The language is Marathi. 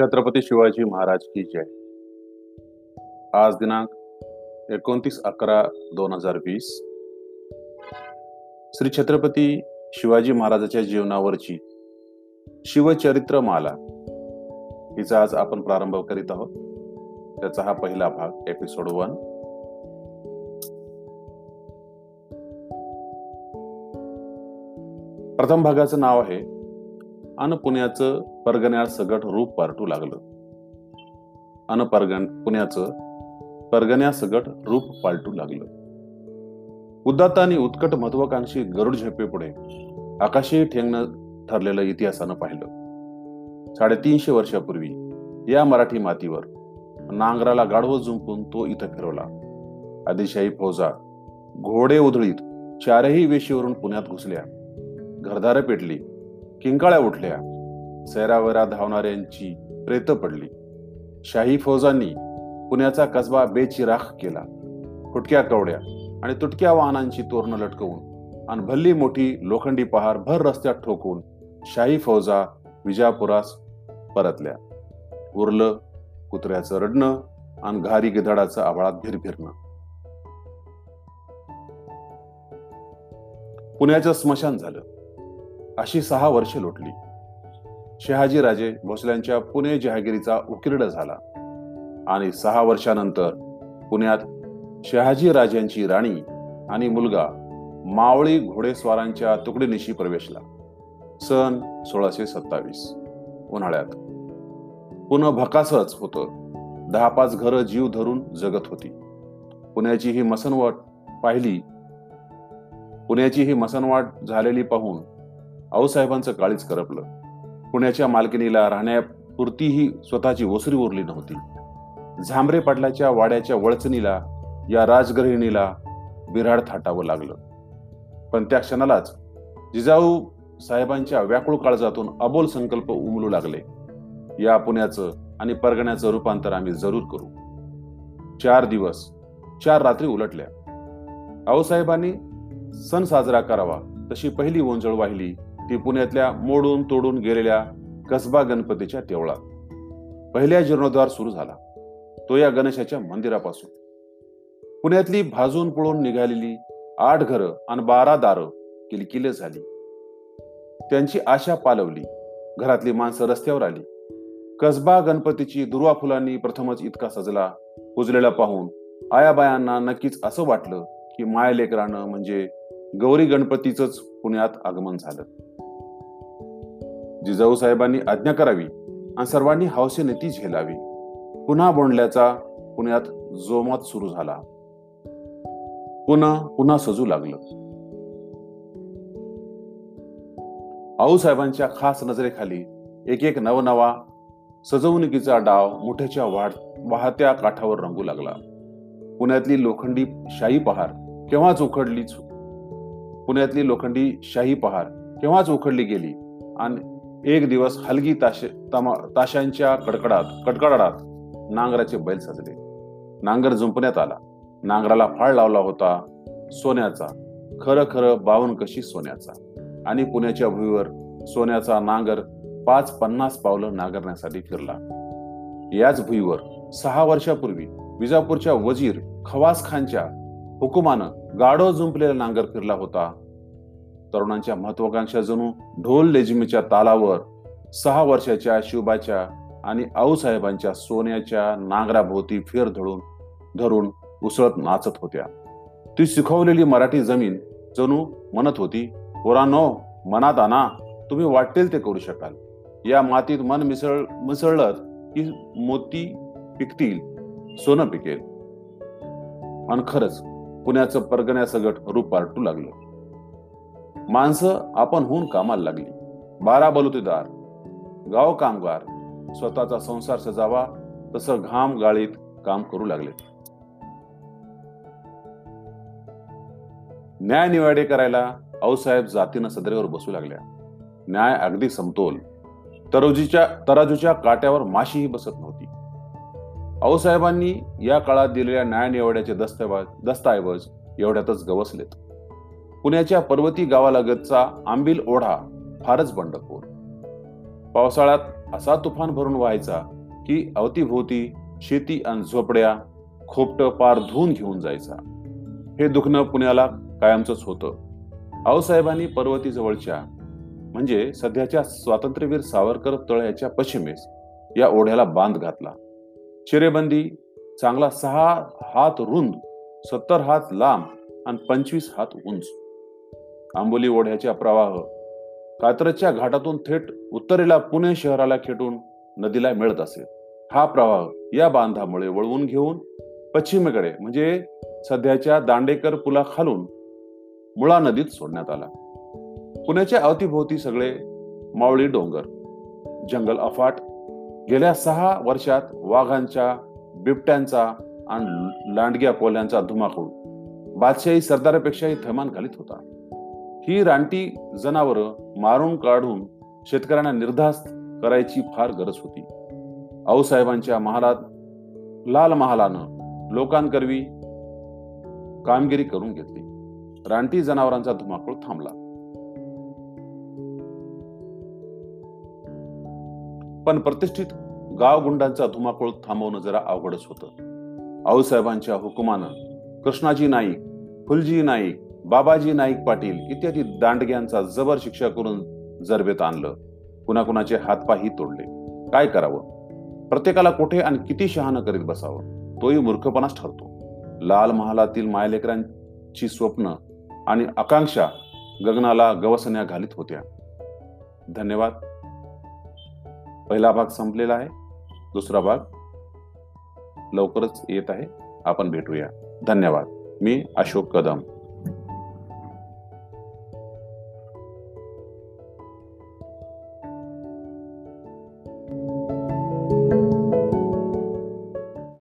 छत्रपती शिवाजी महाराज की जय. आज दिनांक एकोणतीस अकरा दोन हजार वीस. श्री छत्रपती शिवाजी महाराजाच्या जीवनावरची शिवचरित्र माला हिचा आज आपण प्रारंभ करीत आहोत. त्याचा हा पहिला भाग एपिसोड वन प्रथम भागाचं नाव आहे अन पुण्याचं परगण्याळ सगट रूप पारटू लागलं. अन परगण पुण्याचं परगण्या सगट रूप पालटू लागलं. उदात्त उत्कट महत्वाकांक्षी गरुड झेपे पुढे आकाशी ठेंगणं ठरलेलं इतिहासानं पाहिलं. साडेतीनशे वर्षापूर्वी या मराठी मातीवर नांगराला गाढवं झुंपून तो इथं फिरवला. आदिशाही फौजा घोडे उधळीत चारही वेशीवरून पुण्यात घुसल्या. घरदारं पेटली. किंकाळ्या उठल्या. सैरावैरा धावणाऱ्यांची प्रेत पडली. शाही फौजांनी पुण्याचा कसबा बेचिराख केला. फुटक्या कवड्या आणि तुटक्या वाहनांची तोरणं लटकवून आणि भल्ली मोठी लोखंडी पहार भर रस्त्यात ठोकून शाही फौजा विजापुरास परतल्या. उरलं कुत्र्याचं रडणं आणि घारी गिधाडाचं आवाळात भिरभिरणं पुण्याचं स्मशान झालं. अशी सहा वर्षे लोटली. शहाजीराजे भोसल्यांच्या पुणे जहागिरीचा उकिरड झाला. आणि सहा वर्षानंतर पुण्यात शहाजीराजांची राणी आणि मुलगा मावळी घोडेस्वारांच्या तुकडीनिशी प्रवेशला. सन सोळाशे सत्तावीस. उन्हाळ्यात. पुन्हा भकासच होतं. दहा पाच घरं जीव धरून जगत होती. पुण्याची ही मसनवाट पाहिली. पुण्याची ही मसनवाट झालेली पाहून आऊसाहेबांचं काळीच करपलं. पुण्याच्या मालकिनीला राहण्यापुरतीही स्वतःची ओसरी उरली नव्हती. झांबरे पाटलाच्या वाड्याच्या वळचणीला या राजगृहिणीला बिराड थाटावं लागलं. पण त्या क्षणालाच जिजाऊ साहेबांच्या व्याकुळ काळजातून अबोल संकल्प उमलू लागले. या पुण्याचं आणि परगण्याचं रूपांतर आम्ही जरूर करू. चार दिवस चार रात्री उलटल्या. आऊसाहेबांनी सण साजरा करावा तशी पहिली ओंजळ वाहिली ती पुण्यातल्या मोडून तोडून गेलेल्या कसबा गणपतीच्या तेवळात पहिल्या जीर्णोद्धार सुरू झाला. तो या गणेशाच्या मंदिरापासून. पुण्यातली भाजून पळून निघालेली आठ घरं आणि बारा दारं किलकिले झाली. त्यांची आशा पालवली. घरातली माणसं रस्त्यावर आली. कसबा गणपतीची दुर्वा फुलांनी प्रथमच इतका सजला पुजलेला पाहून आयाबायांना नक्कीच असं वाटलं की माय लेकरानं म्हणजे गौरी गणपतीच पुण्यात आगमन झालं. जिजाऊ साहेबांनी आज्ञा करावी आणि सर्वांनी हौसेने ती झेलावी पुन्हा बोंडल्याचा पुण्यात जोमात सुरू झाला. पुन्हा पुन्हा सजू लागलं. आऊसाहेबांच्या खास नजरेखाली एक एक नवनवा सजवणुकीचा डाव मोठ्याच्या वाढ वाहत्या काठावर रंगू लागला. पुण्यातली लोखंडी शाही पहार केव्हाच उखडलीच पुण्यातली लोखंडी शाही पहार केव्हाच उखडली गेली आणि एक दिवस हलगी ताशे ताशांच्या कडकडात कडकडाडात नांगराचे बैल सजले. नांगर जुंपण्यात आला. नांगराला फाळ लावला होता सोन्याचा. खरं खरं बावन कशी सोन्याचा. आणि पुण्याच्या भुईवर सोन्याचा नांगर पाच पन्नास पावलं नांगरण्यासाठी फिरला. याच भुईवर सहा वर्षापूर्वी विजापूरच्या वजीर खवास खानच्या हुकुमानं गाडो जुंपलेला नांगर फिरला होता. तरुणांच्या महत्वाकांक्षा जणू ढोल लेजिमीच्या तालावर सहा वर्षाच्या शिवबाच्या आणि आऊसाहेबांच्या सोन्याच्या नांगराभोवती फेर धरून धरून उसळत नाचत होत्या. ती सुखवलेली मराठी जमीन जणू म्हणत होती पोरांनो मनात आणा तुम्ही वाटेल ते करू शकाल. या मातीत मन मिसळ मिसळलं की मोती पिकतील सोनं पिकेल. आणि खरंच पुण्याचं परगण्यासगट रूप पारटू लागलं. माणसं आपण होऊन कामाला लागली. बारा बलुतेदार गाव कामगार स्वतःचा संसार सजावा तसं घाम गाळीत काम करू लागले. न्याय निवाडे करायला आऊसाहेब जातीनं सदरेवर बसू लागल्या. न्याय अगदी समतोल. तरोजीच्या तराजूच्या काट्यावर माशीही बसत नव्हती. आऊसाहेबांनी या काळात दिलेल्या न्याय निवाड्याचे दस्तऐवज दस्तऐवज एवढ्यातच गवसलेत. पुण्याच्या पर्वती गावालगतचा आंबिल ओढा फारच बंडखोर. पावसाळ्यात असा तुफान भरून व्हायचा की अवतीभोवती शेती आणि झोपड्या खोपट पार धुवून घेऊन जायचा. हे दुखणं पुण्याला कायमचंच होतं. आऊसाहेबांनी पर्वतीजवळच्या म्हणजे सध्याच्या स्वातंत्र्यवीर सावरकर तळ्याच्या पश्चिमेस या ओढ्याला बांध घातला. चिरेबंदी चांगला सहा हात रुंद सत्तर हात लांब आणि पंचवीस हात उंच. आंबोली ओढ्याचा प्रवाह. कात्रजच्या घाटातून थेट उत्तरेला पुणे शहराला खेटून नदीला मिळत असे. हा प्रवाह या बांधामुळे वळवून घेऊन पश्चिमेकडे म्हणजे सध्याच्या दांडेकर पुला खालून मुळा नदीत सोडण्यात आला. पुण्याच्या अवतीभोवती सगळे मावळी डोंगर जंगल अफाट गेल्या सहा वर्षात वाघांच्या बिबट्यांचा आणि लांडग्या कोल्ह्यांचा धुमाकूळ बादशाही सरदारापेक्षाही थैमान घालीत होता. ही रानटी जनावर मारून काढून शेतकऱ्यांना निर्धास्त करायची फार गरज होती. आऊसाहेबांच्या महालात लाल महालानं लोकांकरवी कामगिरी करून घेतली. रानटी जनावरांचा धुमाकूळ थांबला. पण प्रतिष्ठित गावगुंडांचा धुमाकूळ थांबवणं जरा अवघडच होतं. आऊसाहेबांच्या हुकुमानं कृष्णाजी नाईक फुलजी नाईक बाबाजी नाईक पाटील इत्यादी दांडग्यांचा जबर शिक्षा करून जरबेत आणलं. कुणाकुणाचे हातपाही तोडले. काय करावं? प्रत्येकाला कुठे आणि किती शहाणं करीत बसावं? तोही मूर्खपणाच ठरतो. लाल महालातील मायलेकरांची स्वप्न आणि आकांक्षा गगनाला गवसण्या घालीत होत्या. धन्यवाद. पहिला भाग संपलेला आहे. दुसरा भाग लवकरच येत आहे. आपण भेटूया. धन्यवाद. मी अशोक कदम.